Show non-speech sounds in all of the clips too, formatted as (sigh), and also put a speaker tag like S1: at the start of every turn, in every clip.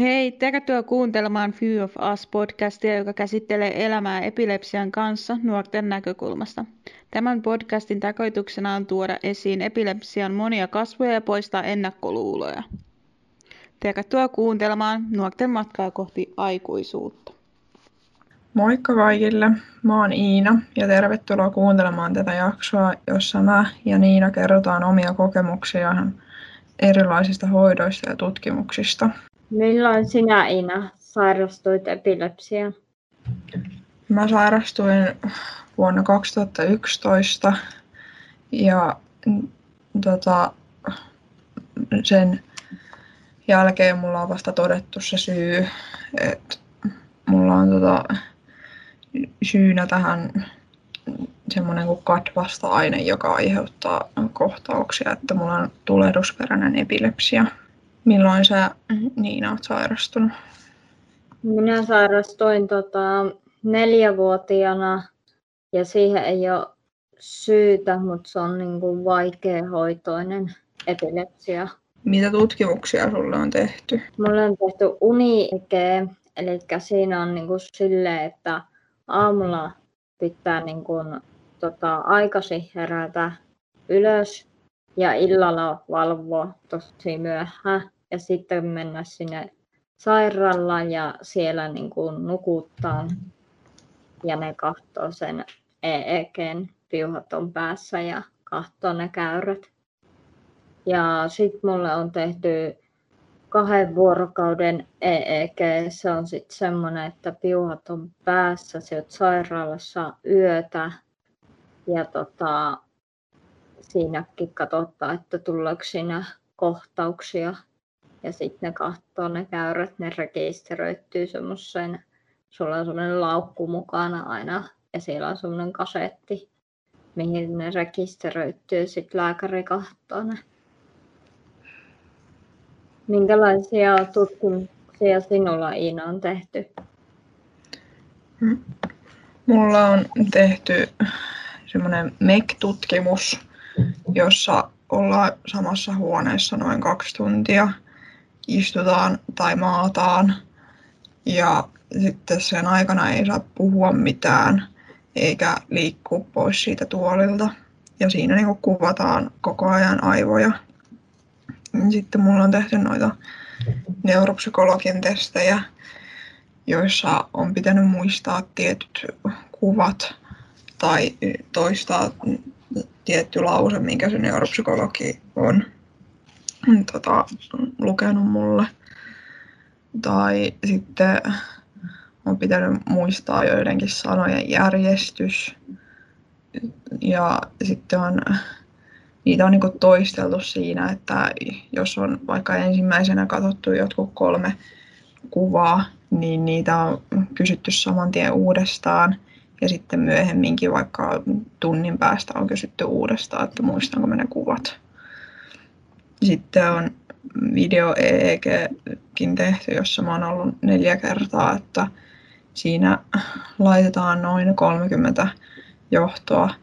S1: Hei, tervetuloa kuuntelemaan Few of Us podcastia, joka käsittelee elämää epilepsian kanssa nuorten näkökulmasta. Tämän podcastin tarkoituksena on tuoda esiin epilepsian monia kasvoja ja poistaa ennakkoluuloja. Tervetuloa kuuntelemaan nuorten matkaa kohti aikuisuutta.
S2: Moikka kaikille, mä oon Iina ja tervetuloa kuuntelemaan tätä jaksoa, jossa mä ja Niina kerrotaan omia kokemuksia erilaisista hoidoista ja tutkimuksista.
S3: Milloin sinä, Ina, sairastuit epilepsiaan?
S2: Mä sairastuin vuonna 2011 ja tota, sen jälkeen mulla on vasta todettu se syy, että mulla on tota, syynä tähän semmoinen kuin katvasta-aine, joka aiheuttaa kohtauksia, että mulla on tulehdusperäinen epilepsia. Milloin sä, Niina, oot sairastunut?
S3: Minä sairastuin tota, neljävuotiaana ja siihen ei ole syytä, mutta se on niin kuin vaikeahoitoinen epilepsia.
S2: Mitä tutkimuksia sulle on tehty?
S3: Mulle on tehty uni eli siinä on niin kuin sille, että aamulla pitää niin kuin, tota, aikaisin herätä ylös ja illalla valvoa tosi myöhään ja sitten mennä sinne sairaalaan ja siellä niin kuin nukuttaa ja ne katsoo sen EEGn piuhat on päässä ja katsoo ne käyrät. Ja sitten mulle on tehty kahden vuorokauden EEG. Se on sitten semmoinen, että piuhat on päässä, sä oot sairaalassa yötä ja tota, siinäkin katsotaan, että tuleeko siinä kohtauksia. Ja sitten ne katsoo ne käyrät, ne rekisteröityy semmoiseen, sulla on semmoinen laukku mukana aina ja siellä on semmoinen kasetti, mihin ne rekisteröityy, sitten lääkäri katsoo ne. Minkälaisia tutkimuksia sinulla Iina on tehty?
S2: Mulla on tehty semmoinen MEC-tutkimus, jossa ollaan samassa huoneessa noin kaksi tuntia, istutaan tai maataan ja sitten sen aikana ei saa puhua mitään eikä liikkua pois siitä tuolilta. Ja siinä niin kuvataan koko ajan aivoja. Sitten mulla on tehty noita neuropsykologin testejä, joissa on pitänyt muistaa tietyt kuvat tai toistaa tietty lause, minkä se neuropsykologi on tota, lukenut mulle. Tai sitten on pitänyt muistaa joidenkin sanojen järjestys. Ja sitten on, niitä on niin toisteltu siinä, että jos on vaikka ensimmäisenä katsottu jotkut kolme kuvaa, niin niitä on kysytty saman tien uudestaan. Ja sitten myöhemminkin vaikka tunnin päästä on kysytty uudestaan, että muistanko mä ne kuvat. Sitten on video EEGkin tehty, jossa mä oon ollut neljä kertaa, että siinä laitetaan noin 30 johtoa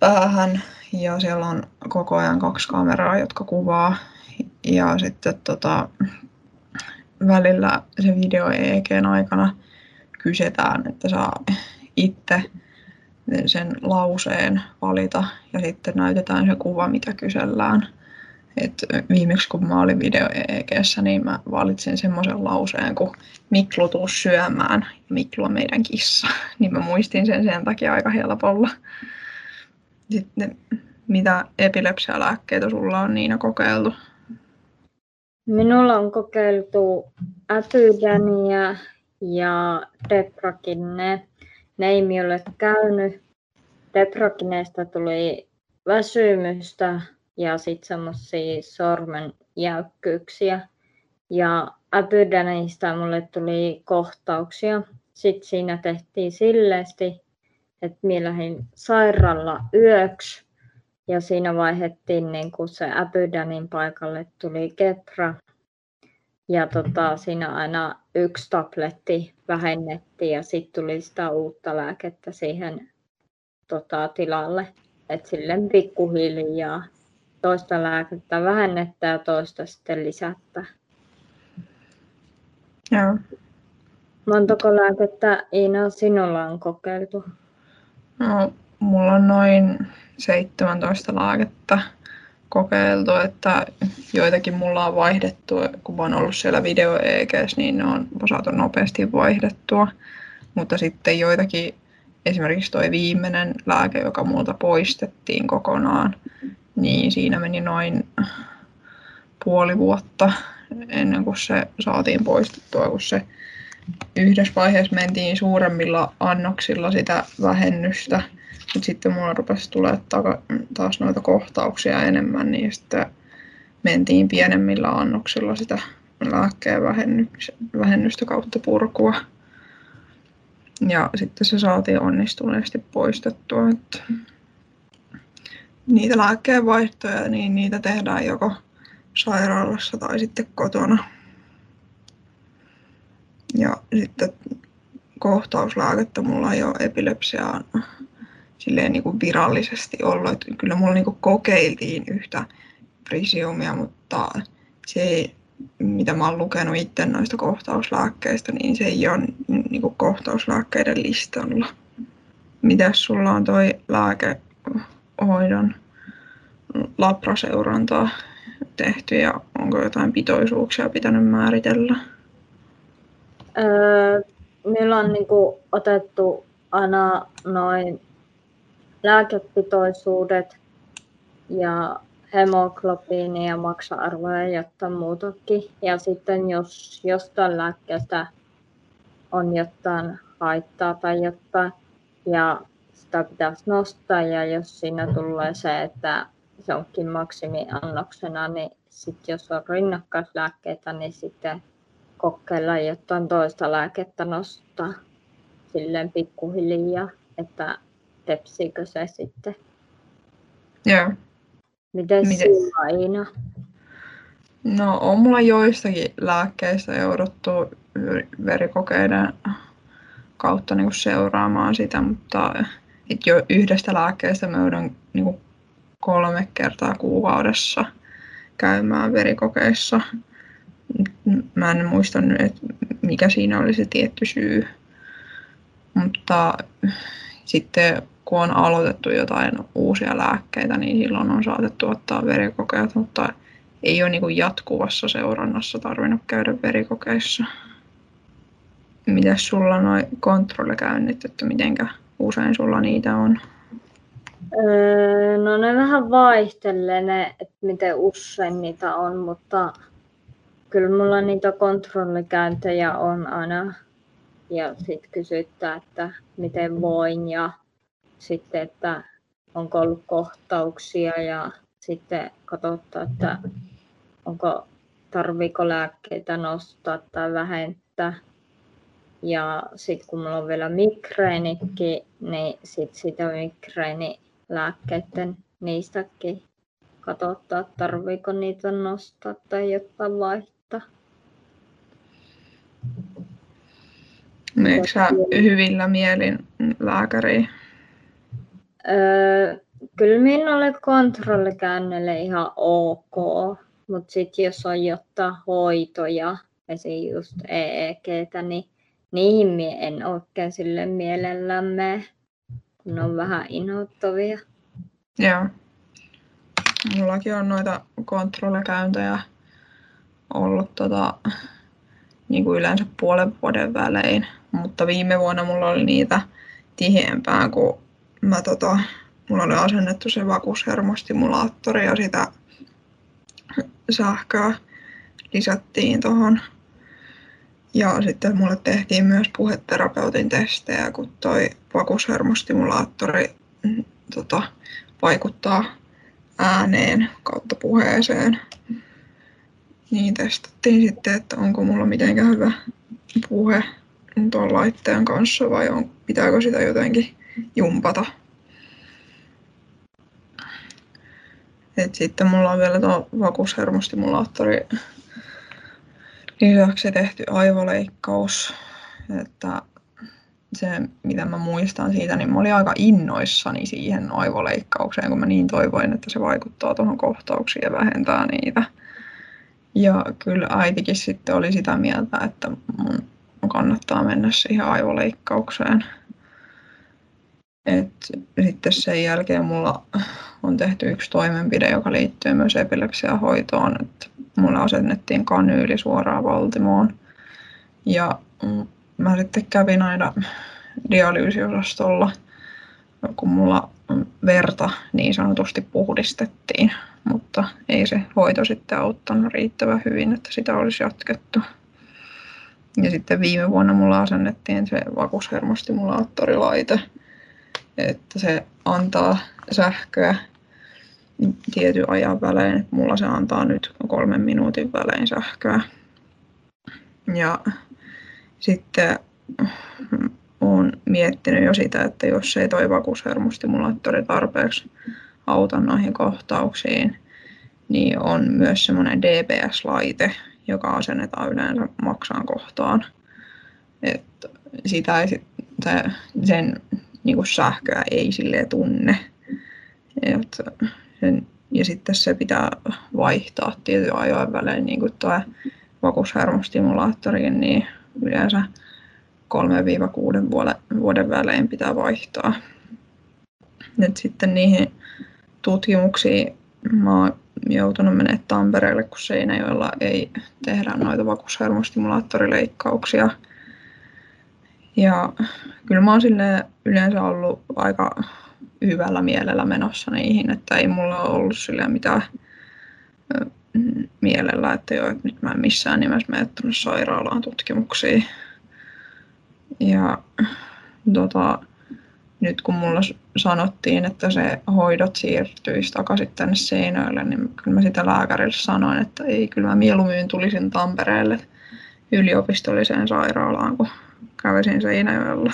S2: päähän ja siellä on koko ajan kaksi kameraa, jotka kuvaa. Ja sitten tota, välillä se video EEGn aikana kysytään, että saa itse sen lauseen valita ja sitten näytetään se kuva, mitä kysellään. Et viimeksi kun mä olin video EEGssä, niin mä valitsin semmoisen lauseen kuin Miklu tuu syömään ja Miklu on meidän kissa. (laughs) Niin mä muistin sen sen takia aika helpolla. Sitten mitä epilepsialääkkeitä sulla on Niina kokeiltu?
S3: Minulla on kokeiltu Apydania ja Deprakinne. Ei minulle käynyt. Deprakineesta tuli väsymystä ja sitten semmoisia sormen jäykkyyksiä. Ja Abydanista mulle tuli kohtauksia. Sitten siinä tehtiin silleesti, että minä lähdin sairaalla yöksi ja siinä vaihettiin niin kun se Abydanin paikalle tuli Kepra. Ja tota, siinä aina yksi tabletti vähennettiin ja sitten tuli sitä uutta lääkettä siihen tota, tilalle. Et silleen pikkuhiljaa toista lääkettä vähennettä ja toista sitten lisättä.
S2: Joo.
S3: Montako lääkettä Iina sinulla on kokeiltu?
S2: No, mulla on noin 17 lääkettä kokeiltu, että joitakin mulla on vaihdettu, kun mä oon ollut siellä video niin ne on saatu nopeasti vaihdettua. Mutta sitten joitakin, esimerkiksi tuo viimeinen lääke, joka multa poistettiin kokonaan, niin siinä meni noin puoli vuotta ennen kuin se saatiin poistettua, kun se yhdessä vaiheessa mentiin suuremmilla annoksilla sitä vähennystä, mutta sitten mulla rupesi tulee taas noita kohtauksia enemmän, niin sitten mentiin pienemmillä annoksilla sitä lääkkeen vähennystä kautta purkua. Ja sitten se saatiin onnistuneesti poistettua. Että niitä lääkkeenvaihtoja, niin niitä tehdään joko sairaalassa tai sitten kotona. Ja sitten kohtauslääkettä mulla ei ole epilepsiaan silleen niin kuin virallisesti ollut. Että kyllä mulla niin kuin kokeiltiin yhtä prisiumia, mutta se ei, mitä mä oon lukenut itse noista kohtauslääkkeistä, niin se ei ole niin kuin kohtauslääkkeiden listalla. Mitäs sulla on toi lääkehoidon labraseurantaa tehty ja onko jotain pitoisuuksia pitänyt määritellä?
S3: Öö, meillä on niin kuin, otettu aina noin lääkepitoisuudet ja hemoglobiini ja maksa-arvoja jotta muutakin. Ja sitten jos jostain lääkkeestä on jotain haittaa tai jotain ja sitä pitäisi nostaa ja jos siinä tulee se, että se onkin maksimiannoksena, niin sitten jos on rinnakkaislääkkeitä, niin sitten kokeilla jotain toista lääkettä nostaa silleen pikkuhiljaa, että tepsiikö se sitten.
S2: Joo.
S3: Miten, Miten? Iina?
S2: No on mulla joistakin lääkkeistä jouduttu verikokeiden kautta niin kuin seuraamaan sitä, mutta et jo yhdestä lääkkeestä mä joudun niin kuin kolme kertaa kuukaudessa käymään verikokeissa. Mä en muista nyt, että mikä siinä oli se tietty syy. Mutta sitten kun on aloitettu jotain uusia lääkkeitä, niin silloin on saatettu ottaa verikokeet, mutta ei ole niin jatkuvassa seurannassa tarvinnut käydä verikokeissa. Mitäs sulla nuo kontrollikäynnit, että mitenkä usein sulla niitä on?
S3: Öö, no ne vähän vaihtelee ne, että miten usein niitä on, mutta kyllä mulla niitä kontrollikäyntejä on aina. Ja sitten kysyttää, että miten voin ja sitten, että onko ollut kohtauksia ja sitten katsottaa, että onko tarviiko lääkkeitä nostaa tai vähentää. Ja sitten kun mulla on vielä migreenikin, niin sitten sitä migreenilääkkeiden niistäkin katsottaa, tarviiko niitä nostaa tai jotain vaihtaa.
S2: Meneekö sä hyvillä mielin lääkäriin?
S3: Öö, kyllä minulle kontrollikäännölle ihan ok, mutta sitten jos on jotain hoitoja, esimerkiksi just EEGtä, niin niihin mie en oikein sille mielellämme, kun ne on vähän inhottavia.
S2: Joo. Mullakin on noita kontrollikäyntejä ollut tota, niin kuin yleensä puolen vuoden välein, mutta viime vuonna mulla oli niitä tiheämpää, kun mä tota, mulla oli asennettu se vakuushermostimulaattori ja sitä sähköä lisättiin tuohon. Ja sitten mulle tehtiin myös puheterapeutin testejä, kun toi vakuushermostimulaattori mm, tota, vaikuttaa ääneen kautta puheeseen. Niin testattiin sitten, että onko mulla mitenkään hyvä puhe tuon laitteen kanssa vai on, pitääkö sitä jotenkin jumpata. Et sitten mulla on vielä tuo vakuushermostimulaattori lisäksi tehty aivoleikkaus. Että se, mitä mä muistan siitä, niin mä olin aika innoissani siihen aivoleikkaukseen, kun mä niin toivoin, että se vaikuttaa tuohon kohtauksiin ja vähentää niitä. Ja kyllä äitikin sitten oli sitä mieltä, että mun kannattaa mennä siihen aivoleikkaukseen. Et sitten sen jälkeen mulla on tehty yksi toimenpide, joka liittyy myös epilepsian hoitoon. Et mulle asennettiin kanyyli suoraan Valtimoon. Ja mm, mä sitten kävin aina dialyysiosastolla, kun mulla verta niin sanotusti puhdistettiin, mutta ei se hoito sitten auttanut riittävän hyvin, että sitä olisi jatkettu. Ja sitten viime vuonna mulla asennettiin se vakuushermostimulaattorilaite, että se antaa sähköä tietyn ajan välein. Mulla se antaa nyt kolmen minuutin välein sähköä. Ja sitten olen miettinyt jo sitä, että jos ei toi vakuushermostimulaattori tarpeeksi auta noihin kohtauksiin, niin on myös semmoinen DBS-laite, joka asennetaan yleensä maksaan kohtaan. Et sitä ei, se, sen niin kuin sähköä ei sille tunne. Et sen, ja sitten se pitää vaihtaa tietyn ajoin välein, niin kuin tuo niin yleensä 3-6 vuoden, välein pitää vaihtaa. Nyt sitten niihin tutkimuksiin mä oon joutunut menemään Tampereelle, kun Seinäjoella ei tehdä noita vakuushermostimulaattorileikkauksia. Ja kyllä mä oon yleensä ollut aika hyvällä mielellä menossa niihin, että ei mulla ole ollut sille mitään mielellä, että joo, että nyt mä en missään nimessä mene tuonne sairaalaan tutkimuksiin. Ja tota, nyt kun mulla sanottiin, että se hoidot siirtyisi takaisin tänne Seinöille, niin kyllä mä sitä lääkärille sanoin, että ei, kyllä mä mieluummin tulisin Tampereelle yliopistolliseen sairaalaan, kun kävisin Seinäjoella.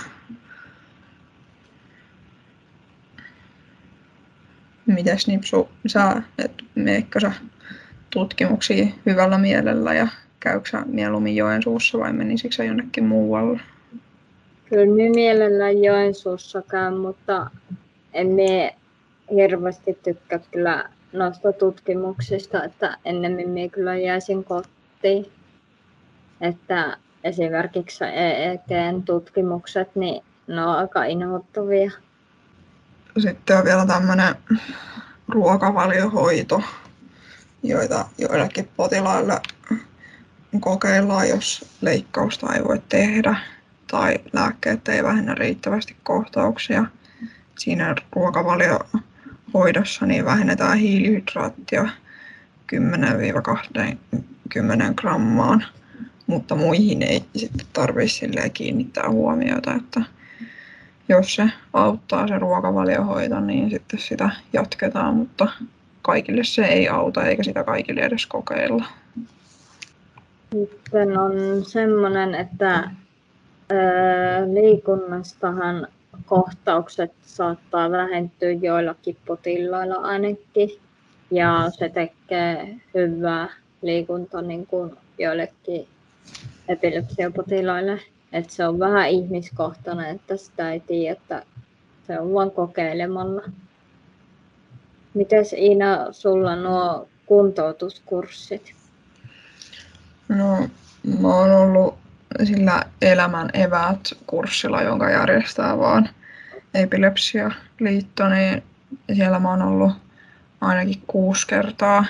S2: Mitäs Nipsu, sä, että meikö sä tutkimuksia hyvällä mielellä ja käykö sä mieluummin Joensuussa vai menisikö sä jonnekin muualle?
S3: Kyllä minä mielellään Joensuussa käyn, mutta en minä hirveästi tykkää kyllä noista tutkimuksista, että ennemmin minä kyllä jäisin kotiin. Että esimerkiksi EEGn tutkimukset, niin ne on aika inhottavia.
S2: Sitten on vielä tämmöinen ruokavaliohoito, joita joillekin potilaille kokeillaan, jos leikkausta ei voi tehdä tai lääkkeet ei vähennä riittävästi kohtauksia. Siinä ruokavaliohoidossa niin vähennetään hiilihydraattia 10-20 grammaan, mutta muihin ei sitten tarvitse kiinnittää huomiota, että jos se auttaa se ruokavaliohoito, niin sitten sitä jatketaan, mutta kaikille se ei auta eikä sitä kaikille edes kokeilla.
S3: Sitten on semmoinen, että liikunnastahan kohtaukset saattaa vähentyä joillakin potilailla ainakin. Ja se tekee hyvää liikunta niin joillekin epilepsiapotilaille. Et se on vähän ihmiskohtainen, että sitä ei tiedä, että se on vain kokeilemalla. Miten Iina, sulla nuo kuntoutuskurssit?
S2: No, mä oon ollut sillä Elämän eväät-kurssilla, jonka järjestää vaan Epilepsia-liitto, niin siellä mä oon ollut ainakin kuusi kertaa.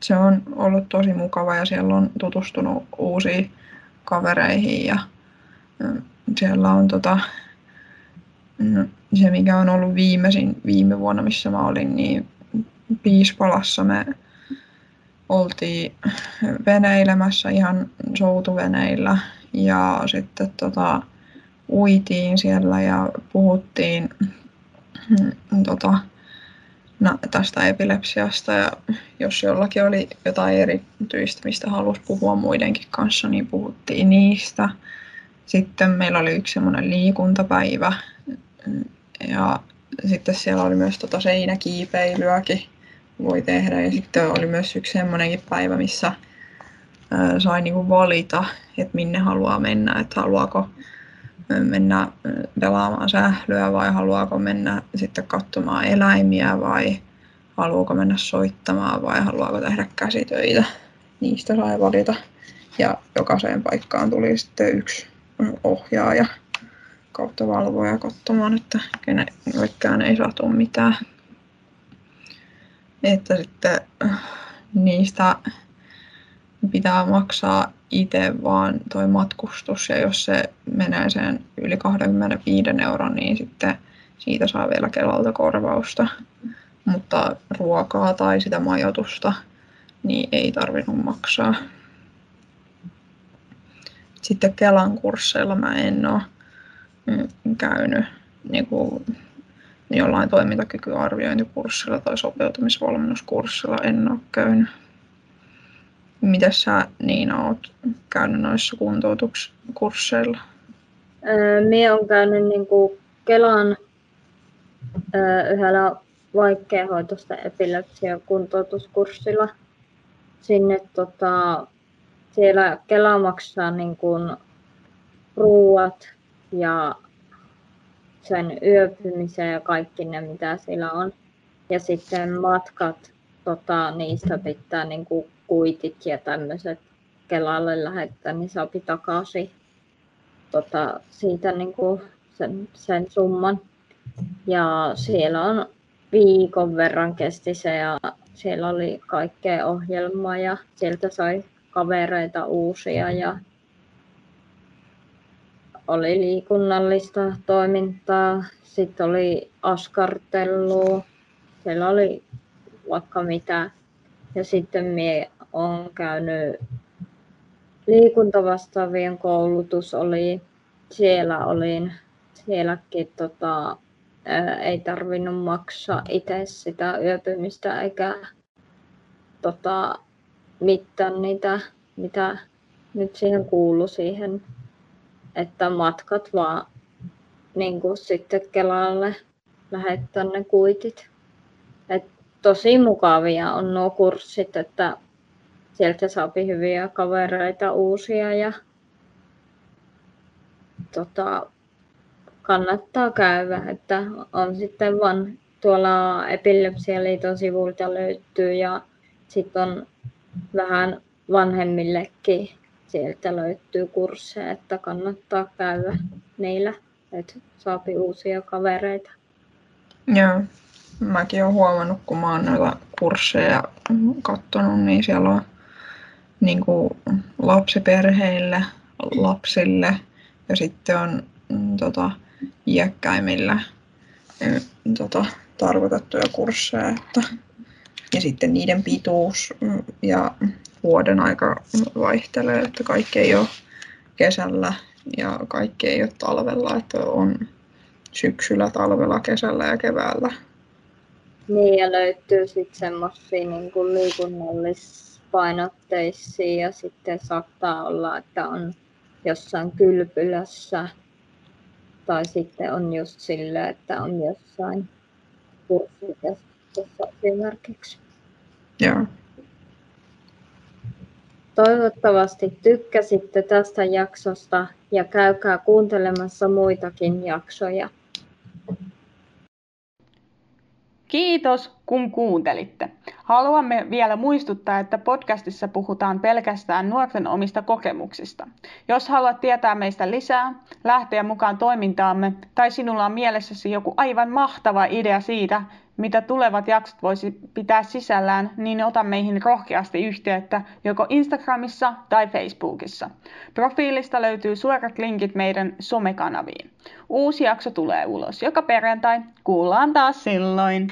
S2: Se on ollut tosi mukava ja siellä on tutustunut uusiin kavereihin ja siellä on tota, no, se, mikä on ollut viimeisin viime vuonna, missä mä olin, niin Piispalassa me oltiin veneilemässä ihan soutuveneillä ja sitten tota, uitiin siellä ja puhuttiin mm, tota, no, tästä epilepsiasta ja jos jollakin oli jotain erityistä, mistä halusi puhua muidenkin kanssa, niin puhuttiin niistä. Sitten meillä oli yksi semmoinen liikuntapäivä ja sitten siellä oli myös tota seinäkiipeilyäkin voi tehdä ja sitten oli myös yksi semmoinenkin päivä, missä sai niinku valita, että minne haluaa mennä, että haluaako mennä pelaamaan sählyä vai haluaako mennä sitten katsomaan eläimiä vai haluaako mennä soittamaan vai haluaako tehdä käsitöitä. niistä sai valita. Ja jokaiseen paikkaan tuli sitten yksi ohjaaja kautta valvoja katsomaan, että kenellekään ei saatu mitään. Että sitten niistä pitää maksaa itse vaan toi matkustus ja jos se menee sen yli 25 euron, niin sitten siitä saa vielä Kelalta korvausta. Mutta ruokaa tai sitä majoitusta niin ei tarvinnut maksaa. Sitten Kelan kursseilla mä en ole mm, käynyt niin kuin jollain toimintakykyarviointikurssilla tai sopeutumisvalmennuskurssilla en ole käynyt. Miten sä Niina oot käynyt noissa kuntoutuskursseilla?
S3: Minä olen käynyt niin kuin Kelan yhdellä vaikeahoitoista epilepsia kuntoutuskurssilla. Sinne tota, siellä Kela maksaa niin kuin ruuat ja sen yöpymisen ja kaikki ne, mitä siellä on. Ja sitten matkat, tota, niistä pitää niin kuin kuitit ja tämmöiset Kelalle lähettää, niin saapi takaisin tota, siitä niin kuin sen, sen summan. Ja siellä on viikon verran kesti se ja siellä oli kaikkea ohjelmaa ja sieltä sai kavereita uusia ja oli liikunnallista toimintaa, sitten oli askartelua, siellä oli vaikka mitä. Ja sitten minä olen käynyt liikuntavastaavien koulutus oli, siellä olin, sielläkin tota, ää, ei tarvinnut maksaa itse sitä yöpymistä eikä tota, mitään niitä, mitä nyt siihen kuului siihen että matkat vaan niin kuin sitten Kelalle lähettää ne kuitit. Et tosi mukavia on nuo kurssit, että sieltä saa hyviä kavereita uusia ja tota, kannattaa käydä, että on sitten vaan tuolla Epilepsialiiton sivuilta löytyy ja sitten on vähän vanhemmillekin sieltä löytyy kursseja, että kannattaa käydä niillä, että saapi uusia kavereita.
S2: Joo, mäkin olen huomannut, kun mä oon noita kursseja katsonut, niin siellä on niin kuin lapsiperheille, lapsille ja sitten on mm, tota, iäkkäimmille mm, tota, tarkoitettuja kursseja. Että, ja sitten niiden pituus mm, ja vuoden aika vaihtelee, että kaikki ei ole kesällä ja kaikki ei ole talvella, että on syksyllä, talvella, kesällä ja keväällä.
S3: Niin ja löytyy sitten semmoisia niin liikunnallispainotteisia ja sitten saattaa olla, että on jossain kylpylässä tai sitten on just sillä, että on jossain kurssikeskuksessa esimerkiksi.
S2: Joo.
S3: Toivottavasti tykkäsitte tästä jaksosta ja käykää kuuntelemassa muitakin jaksoja.
S1: Kiitos, kun kuuntelitte. Haluamme vielä muistuttaa, että podcastissa puhutaan pelkästään nuorten omista kokemuksista. Jos haluat tietää meistä lisää, lähteä mukaan toimintaamme tai sinulla on mielessäsi joku aivan mahtava idea siitä, mitä tulevat jaksot voisi pitää sisällään, niin ota meihin rohkeasti yhteyttä joko Instagramissa tai Facebookissa. Profiilista löytyy suorat linkit meidän somekanaviin. Uusi jakso tulee ulos joka perjantai. Kuullaan taas silloin!